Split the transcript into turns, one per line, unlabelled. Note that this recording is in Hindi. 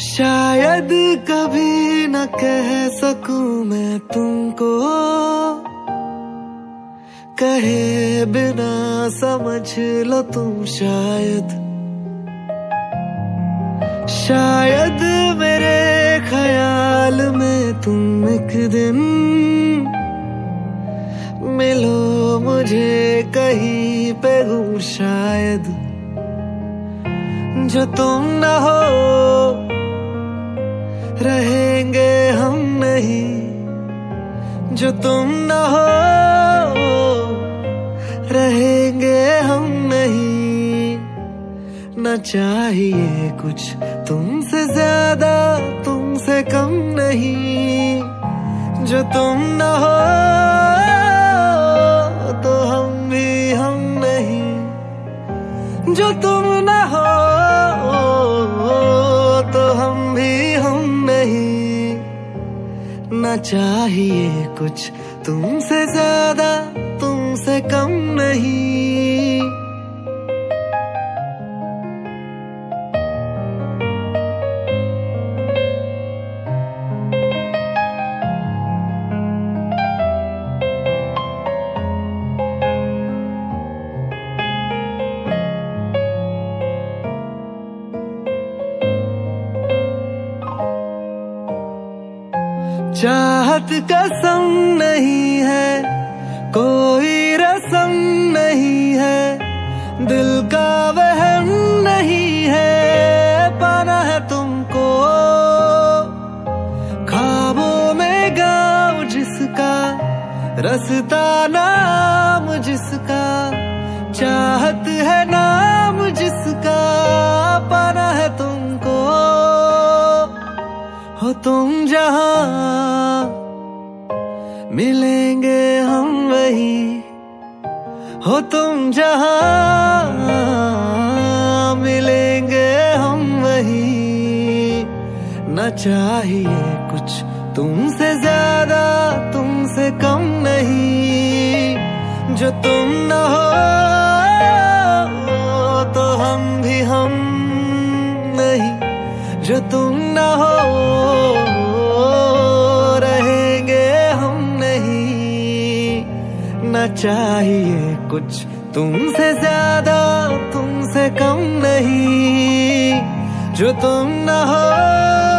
शायद कभी न कह सकूँ मैं तुमको। कहे बिना समझ लो तुम शायद। शायद मेरे ख्याल में तुम एक दिन मिलो मुझे कहीं पे गुम शायद। जो तुम न हो जो तुम न हो, रहेंगे हम नहीं। न चाहिए कुछ तुमसे ज़्यादा, तुमसे कम नहीं। जो तुम न हो तो हम भी हम नहीं। जो तुम ना चाहिए कुछ। तुमसे ज़्यादा तुमसे कम नहीं। चाहत कसम नहीं है, कोई रसम नहीं है, दिल का वहम नहीं है, पाना है तुमको। खाबों में गाँव जिसका, रसता नाम जिसका, चाहत है नाम तुम जहाँ मिलेंगे हम वही हो तुम जहाँ मिलेंगे हम वही। न चाहिए कुछ तुमसे ज़्यादा, तुमसे कम नहीं। जो तुम न हो तो हम भी हम नहीं। जो तुम न हो, रहेंगे हम नहीं। न चाहिए कुछ तुमसे ज़्यादा, तुमसे कम नहीं। जो तुम न हो